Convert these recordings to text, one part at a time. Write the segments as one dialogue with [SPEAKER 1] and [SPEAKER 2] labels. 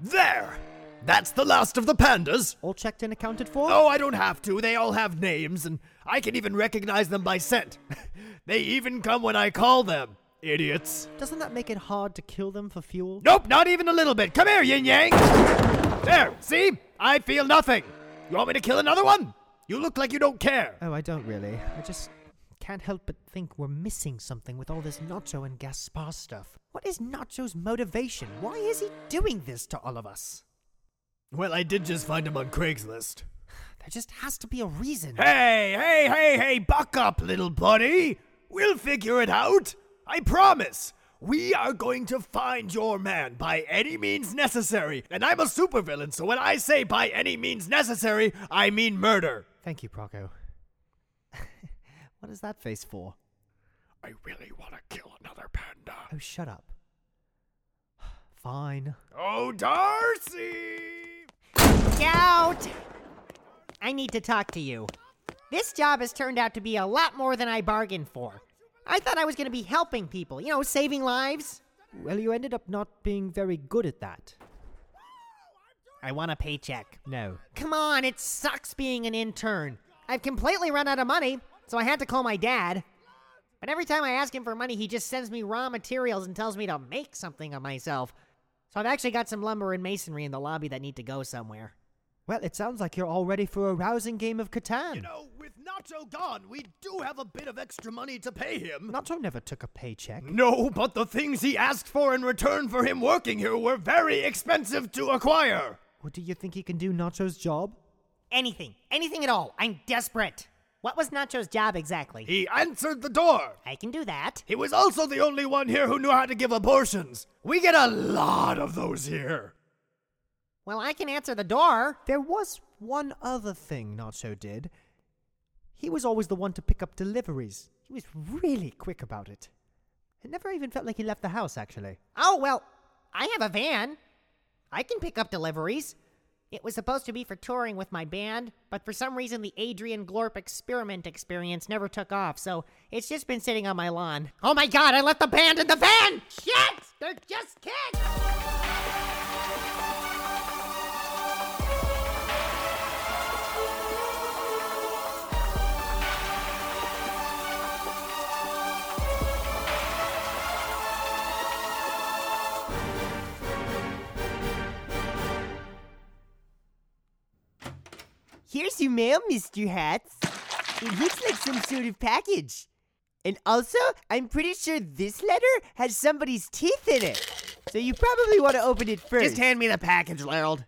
[SPEAKER 1] There! That's the last of the pandas.
[SPEAKER 2] All checked and accounted for?
[SPEAKER 1] Oh, I don't have to. They all have names, and I can even recognize them by scent. they even come when I call them. Idiots.
[SPEAKER 2] Doesn't that make it hard to kill them for fuel?
[SPEAKER 1] Nope, not even a little bit. Come here, Yin Yang. There, see? I feel nothing. You want me to kill another one? You look like you don't care.
[SPEAKER 2] Oh, I don't really. I just can't help but think we're missing something with all this Nacho and Gaspar stuff. What is Nacho's motivation? Why is he doing this to all of us?
[SPEAKER 1] Well, I did just find him on Craigslist.
[SPEAKER 2] There just has to be a reason.
[SPEAKER 1] Hey, hey, hey, hey, buck up, little buddy. We'll figure it out. I promise. We are going to find your man by any means necessary. And I'm a supervillain, so when I say by any means necessary, I mean murder.
[SPEAKER 2] Thank you, Proco. what is that face for?
[SPEAKER 1] I really want to kill another panda.
[SPEAKER 2] Oh, shut up. Fine.
[SPEAKER 1] Oh, Darcy!
[SPEAKER 3] Out! I need to talk to you. This job has turned out to be a lot more than I bargained for. I thought I was going to be helping people, you know, saving lives.
[SPEAKER 2] Well, you ended up not being very good at that.
[SPEAKER 3] I want a paycheck.
[SPEAKER 2] No.
[SPEAKER 3] Come on, it sucks being an intern. I've completely run out of money, so I had to call my dad. But every time I ask him for money, he just sends me raw materials and tells me to make something of myself. So I've actually got some lumber and masonry in the lobby that need to go somewhere.
[SPEAKER 2] Well, it sounds like you're all ready for a rousing game of Catan.
[SPEAKER 1] You know, with Nacho gone, we do have a bit of extra money to pay him.
[SPEAKER 2] Nacho never took a paycheck.
[SPEAKER 1] No, but the things he asked for in return for him working here were very expensive to acquire.
[SPEAKER 2] Well, do you think he can do Nacho's job?
[SPEAKER 3] Anything. Anything at all. I'm desperate. What was Nacho's job exactly?
[SPEAKER 1] He answered the door.
[SPEAKER 3] I can do that.
[SPEAKER 1] He was also the only one here who knew how to give abortions. We get a lot of those here.
[SPEAKER 3] Well, I can answer the door.
[SPEAKER 2] There was one other thing Nacho did. He was always the one to pick up deliveries. He was really quick about it. It never even felt like he left the house, actually.
[SPEAKER 3] Oh, well, I have a van. I can pick up deliveries. It was supposed to be for touring with my band, but for some reason the Adrian Glorp experiment experience never took off, so it's just been sitting on my lawn. Oh my god, I left the band in the van! Shit! They're just kids!
[SPEAKER 4] Here's your mail, Mr. Hats. It looks like some sort of package. And also, I'm pretty sure this letter has somebody's teeth in it. So you probably want to open it first.
[SPEAKER 1] Just hand me the package, Larold.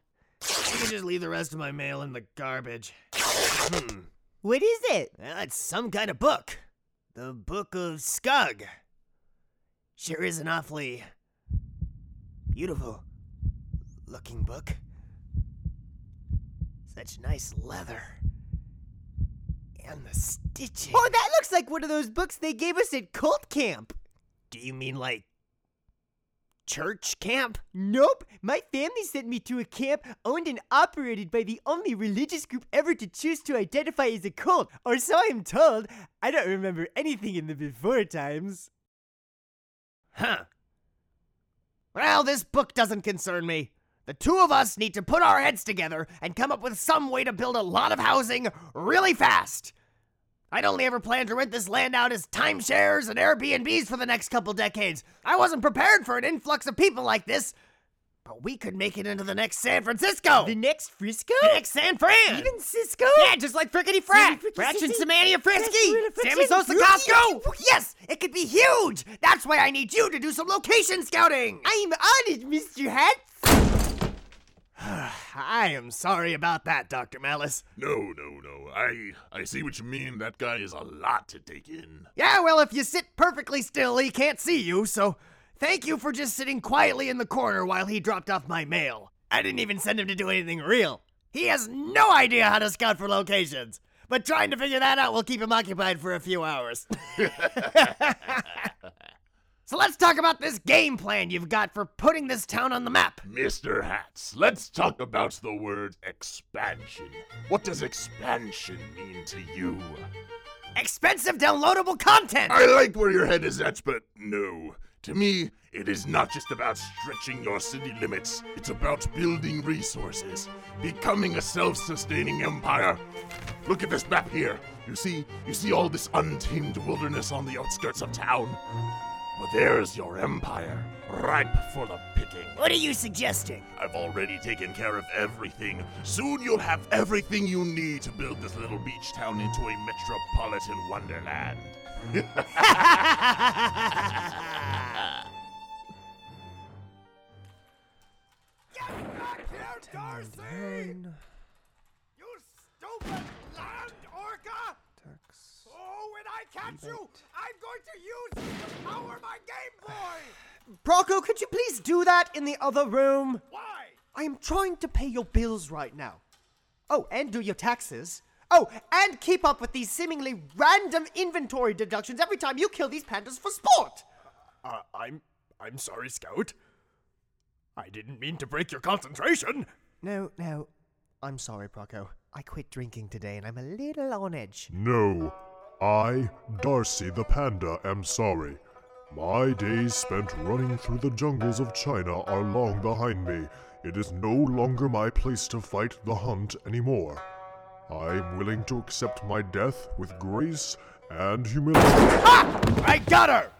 [SPEAKER 1] You can just leave the rest of my mail in the garbage. Hmm.
[SPEAKER 4] what is it?
[SPEAKER 1] Well, it's some kind of book. The Book of Skug. Sure is an awfully beautiful looking book. Such nice leather. And the stitching.
[SPEAKER 4] Oh, that looks like one of those books they gave us at cult camp.
[SPEAKER 1] Do you mean like church camp?
[SPEAKER 4] Nope, my family sent me to a camp owned and operated by the only religious group ever to choose to identify as a cult, or so I'm told. I don't remember anything in the before times.
[SPEAKER 1] Huh. Well, this book doesn't concern me. The two of us need to put our heads together and come up with some way to build a lot of housing really fast. I'd only ever planned to rent this land out as timeshares and Airbnbs for the next couple decades. I wasn't prepared for an influx of people like this. But we could make it into the next San Francisco.
[SPEAKER 4] The next Frisco?
[SPEAKER 1] The next San Fran.
[SPEAKER 4] Even Cisco?
[SPEAKER 1] Yeah, just like Frickety Frack. Fraction
[SPEAKER 4] Sissy.
[SPEAKER 1] Samania Frisky. Sammy Sosa Costco. Yes, it could be huge. That's why I need you to do some location scouting.
[SPEAKER 4] I'm on it, Mr. Hats.
[SPEAKER 1] I am sorry about that, Dr. Malice.
[SPEAKER 5] No, no, no. I I see what you mean. That guy is a lot to take in.
[SPEAKER 1] Yeah, well, if you sit perfectly still, he can't see you, so thank you for just sitting quietly in the corner while he dropped off my mail. I didn't even send him to do anything real. He has no idea how to scout for locations. But trying to figure that out will keep him occupied for a few hours. so let's talk about this game plan you've got for putting this town on the map.
[SPEAKER 5] Mr. Hats, let's talk about the word expansion. What does expansion mean to you?
[SPEAKER 1] Expensive downloadable content!
[SPEAKER 5] I like where your head is at, but no. To me, it is not just about stretching your city limits, it's about building resources, becoming a self sustaining empire. Look at this map here. You see, you see all this untamed wilderness on the outskirts of town? Well, there's your empire, ripe for the picking.
[SPEAKER 1] What are you suggesting?
[SPEAKER 5] I've already taken care of everything. Soon you'll have everything you need to build this little beach town into a metropolitan wonderland.
[SPEAKER 2] Nine,
[SPEAKER 1] You stupid land orca! Oh, when I catch you, I'm going to use you to power my Game Boy!
[SPEAKER 2] Brocco, could you please do that in the other room?
[SPEAKER 1] Why?
[SPEAKER 2] I am trying to pay your bills right now. Oh, and do your taxes. Oh, and keep up with these seemingly random inventory deductions every time you kill these pandas for sport.
[SPEAKER 1] Uh, I'm. I'm sorry, Scout. I didn't mean to break your concentration.
[SPEAKER 2] No, no. I'm sorry, Brocco. I quit drinking today and I'm a little on edge.
[SPEAKER 6] No, I, Darcy the panda, am sorry. My days spent running through the jungles of China are long behind me. It is no longer my place to fight the hunt anymore. I'm willing to accept my death with grace and humility. Ha!
[SPEAKER 1] I got her!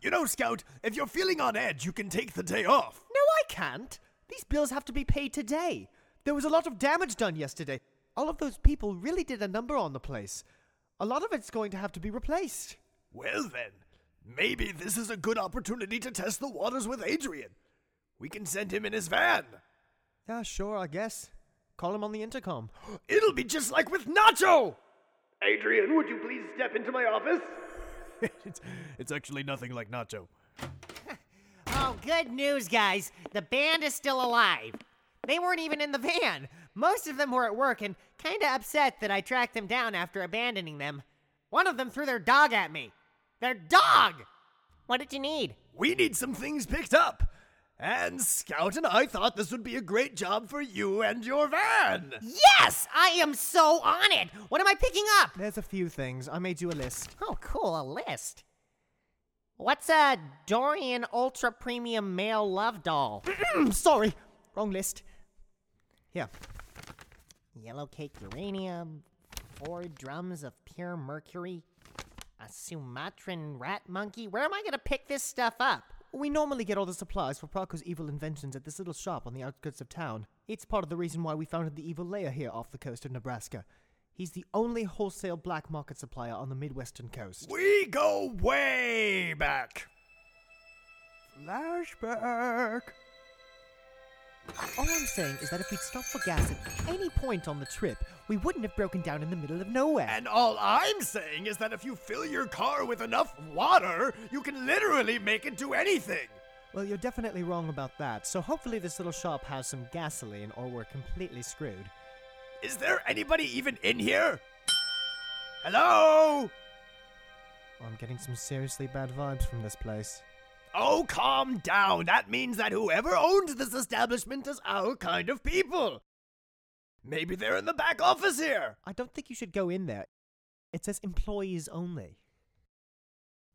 [SPEAKER 1] You know, Scout, if you're feeling on edge, you can take the day off.
[SPEAKER 2] No, I can't. These bills have to be paid today. There was a lot of damage done yesterday. All of those people really did a number on the place. A lot of it's going to have to be replaced.
[SPEAKER 1] Well, then, maybe this is a good opportunity to test the waters with Adrian. We can send him in his van.
[SPEAKER 2] Yeah, sure, I guess. Call him on the intercom.
[SPEAKER 1] It'll be just like with Nacho! Adrian, would you please step into my office? it's, it's actually nothing like Nacho.
[SPEAKER 3] Oh, good news, guys. The band is still alive. They weren't even in the van. Most of them were at work and kinda upset that I tracked them down after abandoning them. One of them threw their dog at me. Their dog! What did you need?
[SPEAKER 1] We need some things picked up. And Scout and I thought this would be a great job for you and your van.
[SPEAKER 3] Yes! I am so on it! What am I picking up?
[SPEAKER 2] There's a few things. I made you a list.
[SPEAKER 3] Oh, cool, a list. What's a Dorian Ultra Premium Male Love Doll?
[SPEAKER 2] Sorry, wrong list. Here.
[SPEAKER 3] Yellow cake uranium, four drums of pure mercury, a Sumatran rat monkey. Where am I gonna pick this stuff up?
[SPEAKER 2] We normally get all the supplies for Proco's evil inventions at this little shop on the outskirts of town. It's part of the reason why we founded the evil lair here off the coast of Nebraska. He's the only wholesale black market supplier on the Midwestern coast.
[SPEAKER 1] We go way back. Flashback.
[SPEAKER 2] All I'm saying is that if we'd stopped for gas at any point on the trip, we wouldn't have broken down in the middle of nowhere.
[SPEAKER 1] And all I'm saying is that if you fill your car with enough water, you can literally make it do anything.
[SPEAKER 2] well, you're definitely wrong about that, so hopefully this little shop has some gasoline or we're completely screwed.
[SPEAKER 1] Is there anybody even in here? Hello?
[SPEAKER 2] I'm getting some seriously bad vibes from this place.
[SPEAKER 1] Oh, calm down. That means that whoever owns this establishment is our kind of people. Maybe they're in the back office here.
[SPEAKER 2] I don't think you should go in there. It says employees only.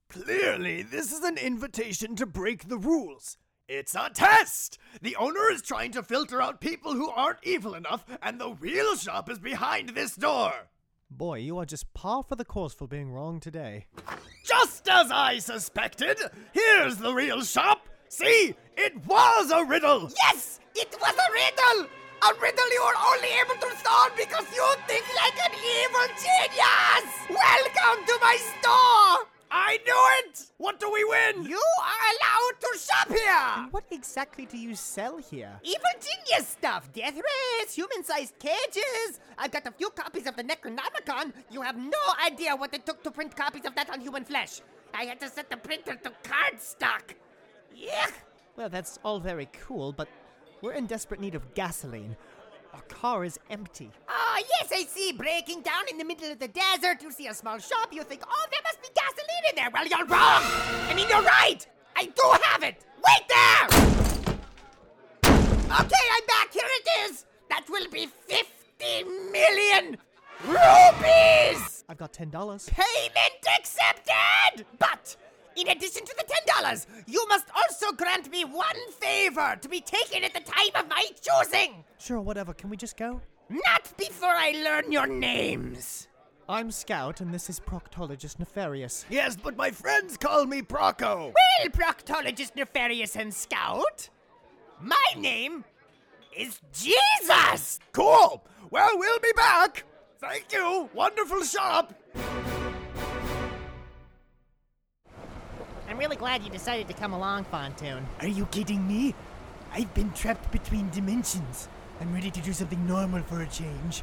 [SPEAKER 1] Clearly, this is an invitation to break the rules. It's a test! The owner is trying to filter out people who aren't evil enough, and the real shop is behind this door.
[SPEAKER 2] Boy, you are just par for the course for being wrong today.
[SPEAKER 1] Just as I suspected! Here's the real shop! See, it was a riddle!
[SPEAKER 3] Yes! It was a riddle! A riddle you were only able to solve because you think like an evil genius! Welcome to my store!
[SPEAKER 1] I knew it! What do we win?
[SPEAKER 3] You are allowed to shop here!
[SPEAKER 2] What exactly do you sell here?
[SPEAKER 3] Evil genius stuff! Death rays, human sized cages! I've got a few copies of the Necronomicon. You have no idea what it took to print copies of that on human flesh. I had to set the printer to cardstock. Yuck!
[SPEAKER 2] Well, that's all very cool, but we're in desperate need of gasoline. Our car is empty.
[SPEAKER 3] Ah, yes, I see. Breaking down in the middle of the desert. You see a small shop. You think, oh, there must be gasoline in there. Well, you're wrong. I mean, you're right. I do have it. Wait there. Okay, I'm back. Here it is. That will be 50 million rupees.
[SPEAKER 2] I've got $10.
[SPEAKER 3] Payment accepted. But
[SPEAKER 1] In addition to the ten dollars, you must also grant me one favor to be taken at the time of my choosing.
[SPEAKER 2] Sure, whatever. Can we just go?
[SPEAKER 1] Not before I learn your names.
[SPEAKER 2] I'm Scout, and this is Proctologist Nefarious.
[SPEAKER 1] Yes, but my friends call me Proco. Well, Proctologist Nefarious and Scout, my name is Jesus. Cool. Well, we'll be back. Thank you. Wonderful shop.
[SPEAKER 3] Really glad you decided to come along, Fontoon.
[SPEAKER 4] Are you kidding me? I've been trapped between dimensions. I'm ready to do something normal for a change.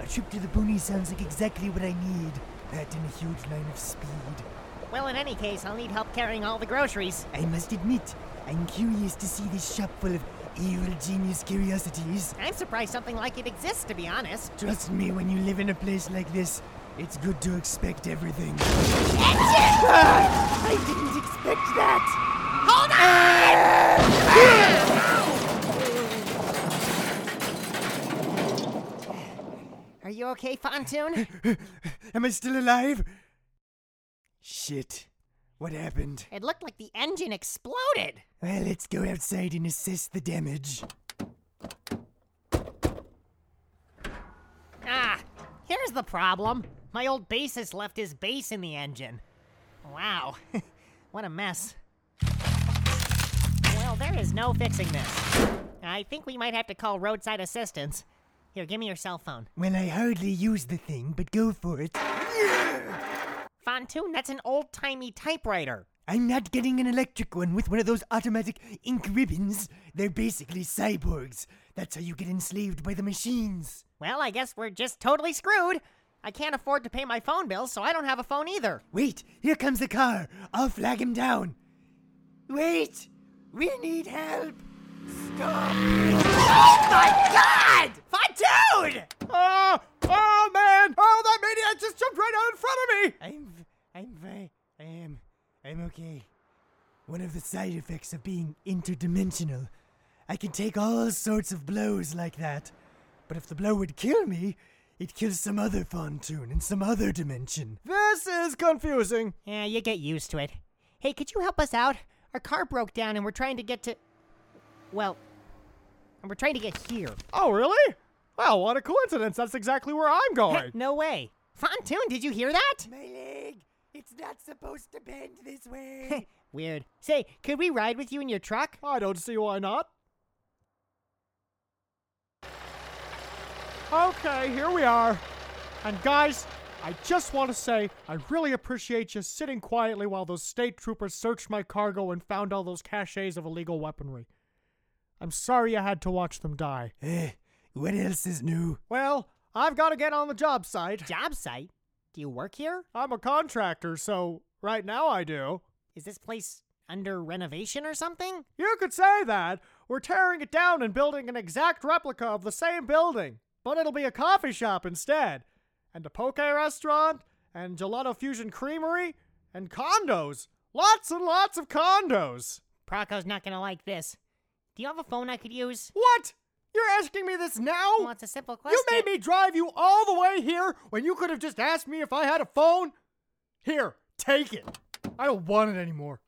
[SPEAKER 4] A trip to the boonies sounds like exactly what I need. That and a huge line of speed.
[SPEAKER 3] Well, in any case, I'll need help carrying all the groceries.
[SPEAKER 4] I must admit, I'm curious to see this shop full of evil genius curiosities.
[SPEAKER 3] I'm surprised something like it exists, to be honest.
[SPEAKER 4] Trust me, when you live in a place like this, it's good to expect everything. I didn't expect that! Hold on!
[SPEAKER 3] Are you okay, Fontoon?
[SPEAKER 4] Am I still alive? Shit. What happened?
[SPEAKER 3] it looked like the engine exploded.
[SPEAKER 4] Well, let's go outside and assess the damage.
[SPEAKER 3] Ah, here's the problem. My old bassist left his bass in the engine. Wow, what a mess. Well, there is no fixing this. I think we might have to call roadside assistance. Here, give me your cell phone.
[SPEAKER 4] Well, I hardly use the thing, but go for it.
[SPEAKER 3] Fontoon, that's an old timey typewriter.
[SPEAKER 4] I'm not getting an electric one with one of those automatic ink ribbons. They're basically cyborgs. That's how you get enslaved by the machines.
[SPEAKER 3] Well, I guess we're just totally screwed. I can't afford to pay my phone bill, so I don't have a phone either.
[SPEAKER 4] Wait, here comes the car. I'll flag him down. Wait! We need help! Stop!
[SPEAKER 1] Oh my God! Fontoon!
[SPEAKER 2] Oh, oh man! Oh, that maniac just jumped right out in front of me!
[SPEAKER 4] I'm. I'm fine. I am. I'm okay. One of the side effects of being interdimensional. I can take all sorts of blows like that. But if the blow would kill me, it kills some other Fontoon in some other dimension.
[SPEAKER 2] This is confusing.
[SPEAKER 3] Yeah, you get used to it. Hey, could you help us out? Our car broke down and we're trying to get to. Well, and we're trying to get here.
[SPEAKER 2] Oh, really? Well, what a coincidence. That's exactly where I'm going.
[SPEAKER 3] no way. Fontoon, did you hear that?
[SPEAKER 4] My leg! It's not supposed to bend this way!
[SPEAKER 3] Weird. Say, could we ride with you in your truck?
[SPEAKER 2] I don't see why not. Okay, here we are. And guys, I just want to say I really appreciate you sitting quietly while those state troopers searched my cargo and found all those caches of illegal weaponry. I'm sorry I had to watch them die.
[SPEAKER 4] Eh, what else is new?
[SPEAKER 2] Well, I've got to get on the job site.
[SPEAKER 3] Job site? Do you work here?
[SPEAKER 2] I'm a contractor, so right now I do.
[SPEAKER 3] Is this place under renovation or something?
[SPEAKER 2] You could say that. We're tearing it down and building an exact replica of the same building, but it'll be a coffee shop instead, and a poke restaurant, and gelato fusion creamery, and condos. Lots and lots of condos.
[SPEAKER 3] Proco's not gonna like this. Do you have a phone I could use?
[SPEAKER 2] What? You're asking me this now?
[SPEAKER 3] Well, it's a simple question.
[SPEAKER 2] you made me drive you all the way here when you could have just asked me if I had a phone? Here, take it. I don't want it anymore.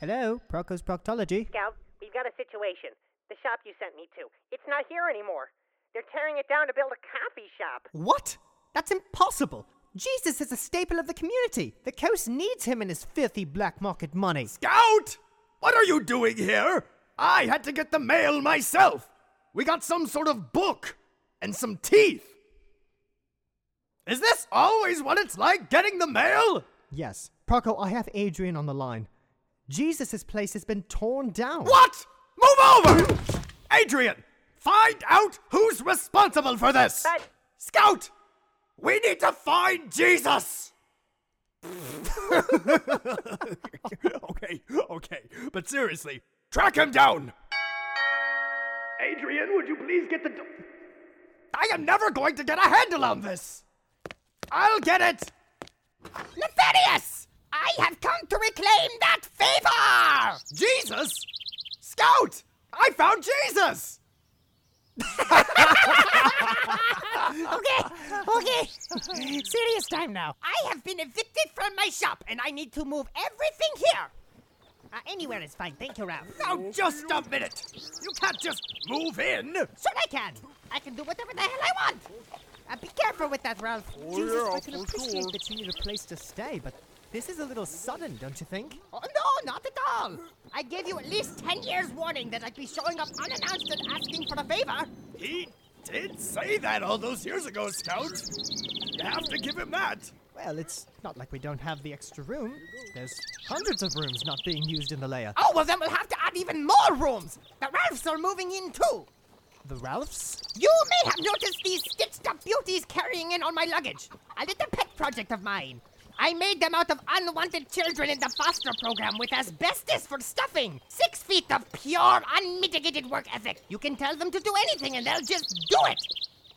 [SPEAKER 2] Hello, Proco's Proctology.
[SPEAKER 3] Scout, we've got a situation. The shop you sent me to. It's not here anymore. They're tearing it down to build a coffee shop.
[SPEAKER 1] What? That's impossible. Jesus is a staple of the community. The coast needs him and his filthy black market money.
[SPEAKER 5] Scout! What are you doing here? I had to get the mail myself. We got some sort of book and some teeth. Is this always what it's like getting the mail?
[SPEAKER 2] Yes. Proco, I have Adrian on the line. Jesus' place has been torn down.
[SPEAKER 5] What? Move over! Adrian, find out who's responsible for this.
[SPEAKER 3] But-
[SPEAKER 5] Scout, we need to find Jesus. okay, okay, but seriously, track him down. Adrian, would you please get the. Do- I am never going to get a handle on this. I'll get it.
[SPEAKER 1] Nefarious! I have come to reclaim that favor!
[SPEAKER 5] Jesus? Scout! I found Jesus!
[SPEAKER 3] okay, okay. Serious time now. I have been evicted from my shop, and I need to move everything here. Uh, anywhere is fine. Thank you, Ralph.
[SPEAKER 1] Now, just a minute. You can't just move in.
[SPEAKER 3] Sure, I can. I can do whatever the hell I want. Uh, be careful with that, Ralph.
[SPEAKER 2] Jesus, I can appreciate that you need a place to stay, but this is a little sudden, don't you think?
[SPEAKER 3] Oh, no, not at all. I gave you at least 10 years warning that I'd be showing up unannounced and asking for a favor.
[SPEAKER 1] He did say that all those years ago, Scout. You have to give him that.
[SPEAKER 2] Well, it's not like we don't have the extra room. There's hundreds of rooms not being used in the layer.
[SPEAKER 3] Oh, well, then we'll have to add even more rooms. The Ralphs are moving in, too.
[SPEAKER 2] The Ralphs?
[SPEAKER 3] You may have noticed these stitched up beauties carrying in on my luggage. A little pet project of mine. I made them out of unwanted children in the foster program with asbestos for stuffing. Six feet of pure, unmitigated work ethic. You can tell them to do anything and they'll just do it.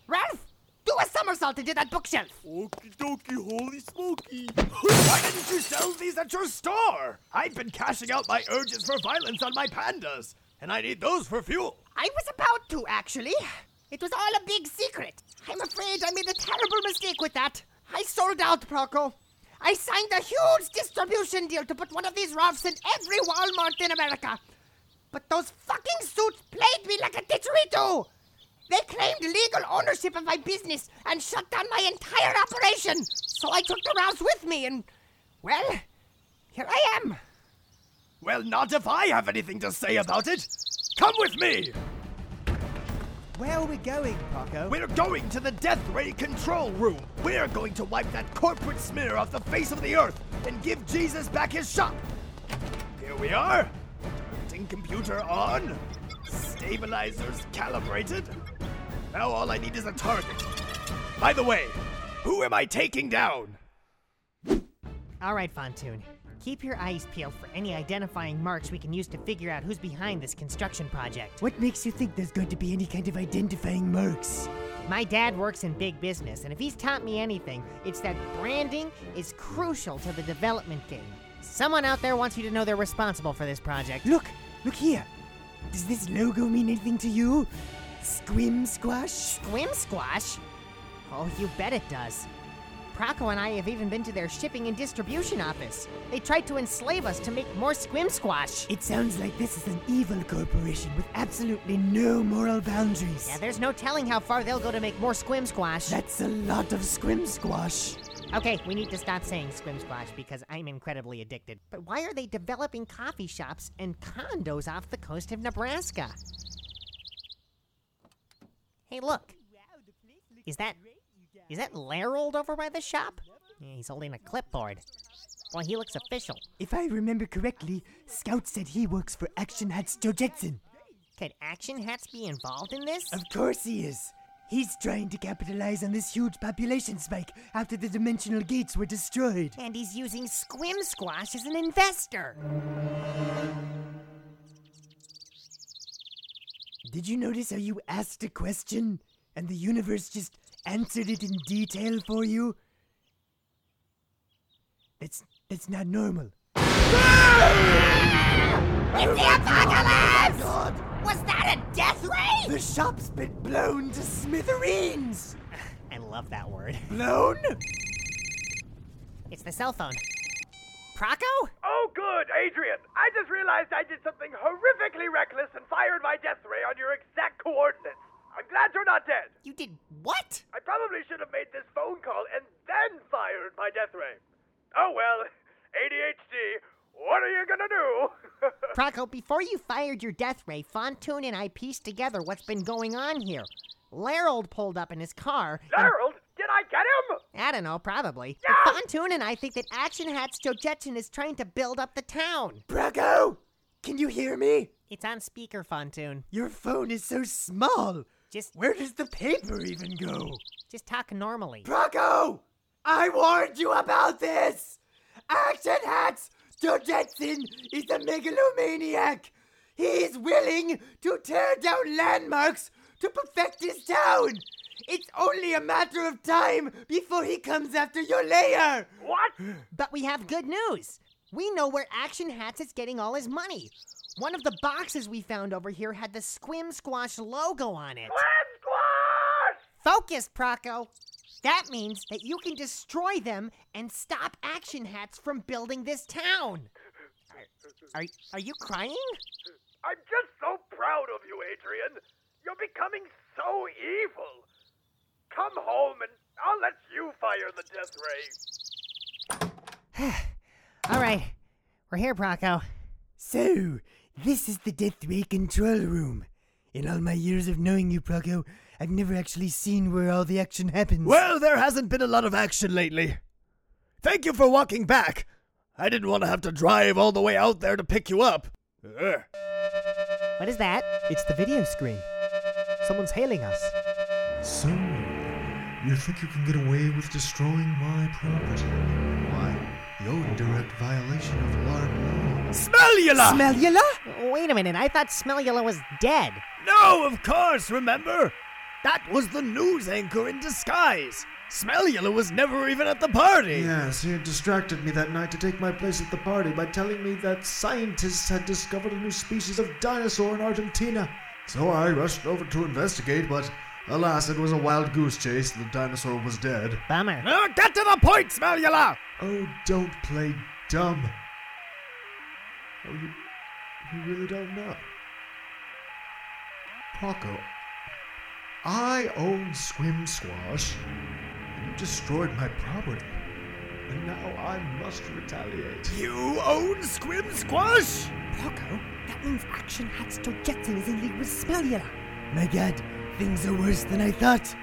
[SPEAKER 3] Ralph, do a somersault into that bookshelf.
[SPEAKER 5] Okie dokie, holy smoky.
[SPEAKER 1] Why didn't you sell these at your store? I've been cashing out my urges for violence on my pandas, and I need those for fuel.
[SPEAKER 3] I was about to, actually. It was all a big secret. I'm afraid I made a terrible mistake with that. I sold out, Proco. I signed a huge distribution deal to put one of these Ralphs in every Walmart in America. But those fucking suits played me like a didgeridoo. They claimed legal ownership of my business and shut down my entire operation. So I took the Ralphs with me and, well, here I am.
[SPEAKER 1] Well, not if I have anything to say about it. Come with me.
[SPEAKER 2] Where are we going, Paco?
[SPEAKER 1] We're going to the Death Ray control room. We're going to wipe that corporate smear off the face of the earth and give Jesus back his shop. Here we are. Targeting computer on. Stabilizers calibrated. Now all I need is a target. By the way, who am I taking down?
[SPEAKER 3] All right, Fontoon. Keep your eyes peeled for any identifying marks we can use to figure out who's behind this construction project.
[SPEAKER 4] What makes you think there's going to be any kind of identifying marks?
[SPEAKER 3] My dad works in big business, and if he's taught me anything, it's that branding is crucial to the development game. Someone out there wants you to know they're responsible for this project.
[SPEAKER 4] Look, look here. Does this logo mean anything to you? Squim Squash?
[SPEAKER 3] Squim Squash? Oh, you bet it does. Proco and I have even been to their shipping and distribution office. They tried to enslave us to make more Squim Squash.
[SPEAKER 4] It sounds like this is an evil corporation with absolutely no moral boundaries.
[SPEAKER 3] Yeah, there's no telling how far they'll go to make more Squim Squash.
[SPEAKER 4] That's a lot of Squim Squash.
[SPEAKER 3] Okay, we need to stop saying Squim Squash because I'm incredibly addicted. But why are they developing coffee shops and condos off the coast of Nebraska? Hey, look. Is that is that Larold over by the shop? Yeah, he's holding a clipboard. Boy, he looks official.
[SPEAKER 4] If I remember correctly, Scout said he works for Action Hats Joe Jetson.
[SPEAKER 3] Could Action Hats be involved in this?
[SPEAKER 4] Of course he is. He's trying to capitalize on this huge population spike after the dimensional gates were destroyed.
[SPEAKER 3] And he's using Squim Squash as an investor.
[SPEAKER 4] Did you notice how you asked a question and the universe just answered it in detail for you? That's that's not normal.
[SPEAKER 3] It's the apocalypse! God. Was that a death ray?
[SPEAKER 4] The shop's been blown to smithereens.
[SPEAKER 3] I love that word.
[SPEAKER 4] Blown?
[SPEAKER 3] It's the cell phone. Proco?
[SPEAKER 1] Oh, good, Adrian. I just realized I did something horrifically reckless and fired my death ray on your exact coordinates. I'm glad you're not dead.
[SPEAKER 3] You did what?
[SPEAKER 1] I probably should have made this phone call and then fired my death ray. Oh well, ADHD. What are you gonna do?
[SPEAKER 3] Proco, before you fired your death ray, Fontoon and I pieced together what's been going on here. Larold pulled up in his car. and-
[SPEAKER 1] did I get him?
[SPEAKER 3] I don't know, probably. But Fontoon and I think that Action Hats Joe Jetson is trying to build up the town.
[SPEAKER 4] Brago! Can you hear me?
[SPEAKER 3] It's on speaker, Fontoon.
[SPEAKER 4] Your phone is so small.
[SPEAKER 3] Just
[SPEAKER 4] Where does the paper even go?
[SPEAKER 3] just talk normally.
[SPEAKER 4] Brago! I warned you about this! Action Hats! Joe Jetson is a megalomaniac! He's willing to tear down landmarks to perfect his town! It's only a matter of time before he comes after your lair!
[SPEAKER 1] What?
[SPEAKER 3] But we have good news. We know where Action Hats is getting all his money. One of the boxes we found over here had the Squim Squash logo on it. Squim Squash! Focus, Proco.
[SPEAKER 4] That means that you can destroy them and stop Action Hats from building this town. Are, are, are you crying?
[SPEAKER 7] I'm just so proud of you, Adrian. You're becoming so evil. Come home and I'll let you fire the death ray.
[SPEAKER 3] All right, we're here, Proco.
[SPEAKER 4] So, this is the Death Ray control room. In all my years of knowing you, Proco, I've never actually seen where all the action happens.
[SPEAKER 1] Well, there hasn't been a lot of action lately. Thank you for walking back. I didn't want to have to drive all the way out there to pick you up. Ugh.
[SPEAKER 3] What is that?
[SPEAKER 2] It's the video screen. Someone's hailing us.
[SPEAKER 8] So, you think you can get away with destroying my property? Why, you're in direct violation of LARP law.
[SPEAKER 1] Smellula!
[SPEAKER 4] Smellula?
[SPEAKER 3] Wait a minute, I thought Smellula was dead.
[SPEAKER 1] no, of course, remember? That was the news anchor in disguise. Smellula was never even at the party.
[SPEAKER 8] Yes, he had distracted me that night to take my place at the party by telling me that scientists had discovered a new species of dinosaur in Argentina. So I rushed over to investigate, but alas, it was a wild goose chase. The dinosaur was dead.
[SPEAKER 3] Bummer.
[SPEAKER 1] Now get to the point, Smellula!
[SPEAKER 8] Oh, don't play dumb. Oh, you, you really don't know. Paco, I own Squim Squash. and You destroyed my property. And now I must retaliate.
[SPEAKER 1] You own Squim Squash?
[SPEAKER 4] Proco, that means Action Hats Joe Jetson is in league with Smellula. My god, things are worse than I thought.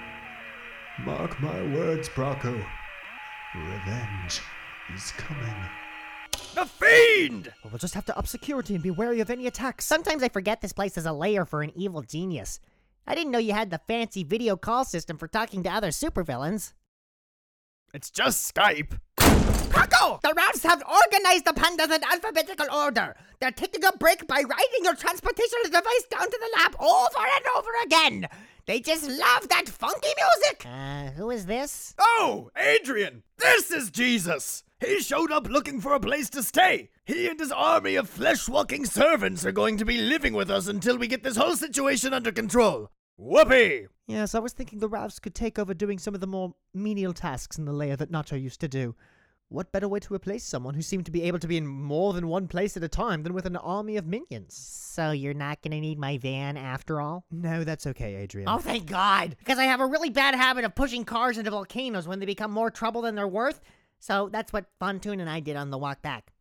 [SPEAKER 8] Mark my words, Braco. Revenge is coming.
[SPEAKER 1] The Fiend!
[SPEAKER 2] Well, we'll just have to up security and be wary of any attacks.
[SPEAKER 3] Sometimes I forget this place is a lair for an evil genius. I didn't know you had the fancy video call system for talking to other supervillains.
[SPEAKER 1] It's just Skype.
[SPEAKER 3] Paco! The Ralphs have organized the pandas in alphabetical order. They're taking a break by riding your transportational device down to the lab over and over again. They just love that funky music. Uh, who is this?
[SPEAKER 1] Oh, Adrian! This is Jesus! He showed up looking for a place to stay. He and his army of flesh walking servants are going to be living with us until we get this whole situation under control. Whoopee!
[SPEAKER 2] Yes, I was thinking the Ravs could take over doing some of the more menial tasks in the lair that Nacho used to do. What better way to replace someone who seemed to be able to be in more than one place at a time than with an army of minions?
[SPEAKER 3] So you're not gonna need my van after all?
[SPEAKER 2] No, that's okay, Adrian.
[SPEAKER 3] Oh, thank God! Because I have a really bad habit of pushing cars into volcanoes when they become more trouble than they're worth. So that's what Fontoon and I did on the walk back.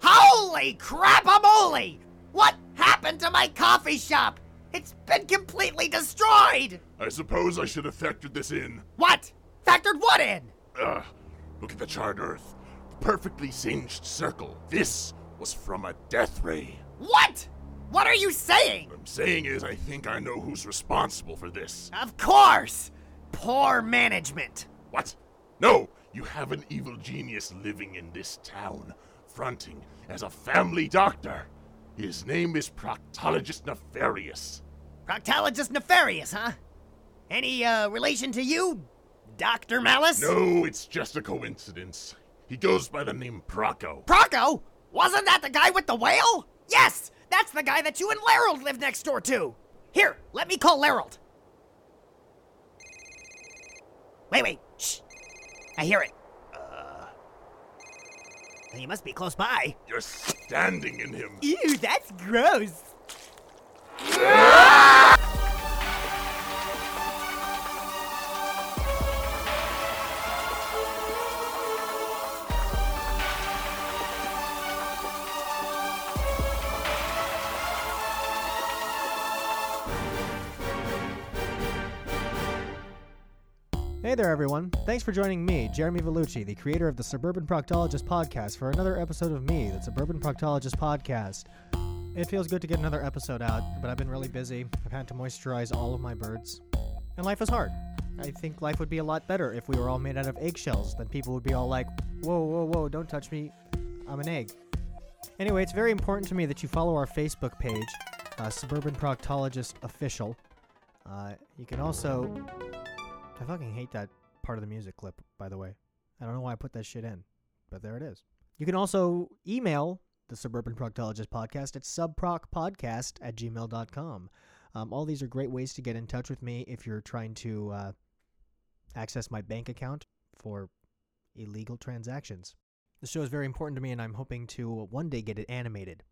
[SPEAKER 3] Holy crap-a-moly! What happened to my coffee shop? It's been completely destroyed!
[SPEAKER 5] I suppose I should have factored this in.
[SPEAKER 3] What? Factored what in?
[SPEAKER 5] Ugh. Look at the charred earth. The perfectly singed circle. This was from a death ray.
[SPEAKER 3] What? What are you saying?
[SPEAKER 5] What I'm saying is, I think I know who's responsible for this.
[SPEAKER 3] Of course! Poor management.
[SPEAKER 5] What? No! You have an evil genius living in this town, fronting as a family doctor. His name is Proctologist Nefarious.
[SPEAKER 3] Proctologist Nefarious, huh? Any, uh, relation to you, Dr. Malice?
[SPEAKER 5] No, it's just a coincidence. He goes by the name Proco.
[SPEAKER 3] Proco? Wasn't that the guy with the whale? Yes! That's the guy that you and Larold live next door to! Here, let me call Larold. Wait, wait. I hear it. Uh. He must be close by.
[SPEAKER 5] You're standing in him.
[SPEAKER 4] Ew, that's gross.
[SPEAKER 2] Hey there, everyone. Thanks for joining me, Jeremy Vellucci, the creator of the Suburban Proctologist podcast, for another episode of me, the Suburban Proctologist podcast. It feels good to get another episode out, but I've been really busy. I've had to moisturize all of my birds. And life is hard. I think life would be a lot better if we were all made out of eggshells. Then people would be all like, whoa, whoa, whoa, don't touch me. I'm an egg. Anyway, it's very important to me that you follow our Facebook page, uh, Suburban Proctologist Official. Uh, you can also I fucking hate that part of the music clip, by the way. I don't know why I put that shit in, but there it is. You can also email the Suburban Proctologist Podcast at subprocpodcast at gmail.com. Um, all these are great ways to get in touch with me if you're trying to uh, access my bank account for illegal transactions. The show is very important to me, and I'm hoping to one day get it animated.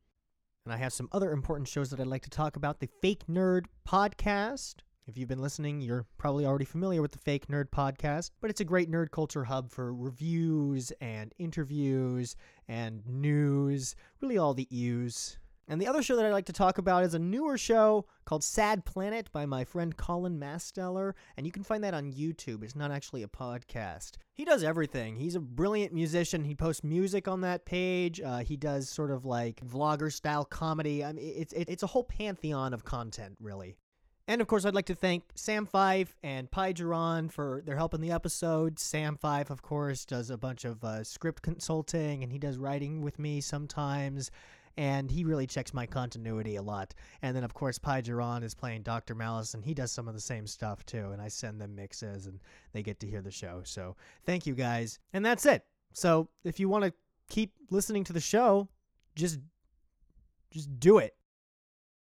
[SPEAKER 2] And I have some other important shows that I'd like to talk about. The Fake Nerd Podcast. If you've been listening, you're probably already familiar with the Fake Nerd Podcast, but it's a great nerd culture hub for reviews and interviews and news, really all the U's. And the other show that I'd like to talk about is a newer show called Sad Planet by my friend Colin Masteller, and you can find that on YouTube. It's not actually a podcast. He does everything. He's a brilliant musician. He posts music on that page. Uh, he does sort of like vlogger style comedy. I mean, it's it, it's a whole pantheon of content, really. And of course, I'd like to thank Sam Five and Pi Geron for their help in the episode. Sam Five, of course, does a bunch of uh, script consulting and he does writing with me sometimes. And he really checks my continuity a lot. And then, of course, Pi Geron is playing Dr. Malice, and he does some of the same stuff too. And I send them mixes, and they get to hear the show. So thank you guys. And that's it. So if you want to keep listening to the show, just just do it.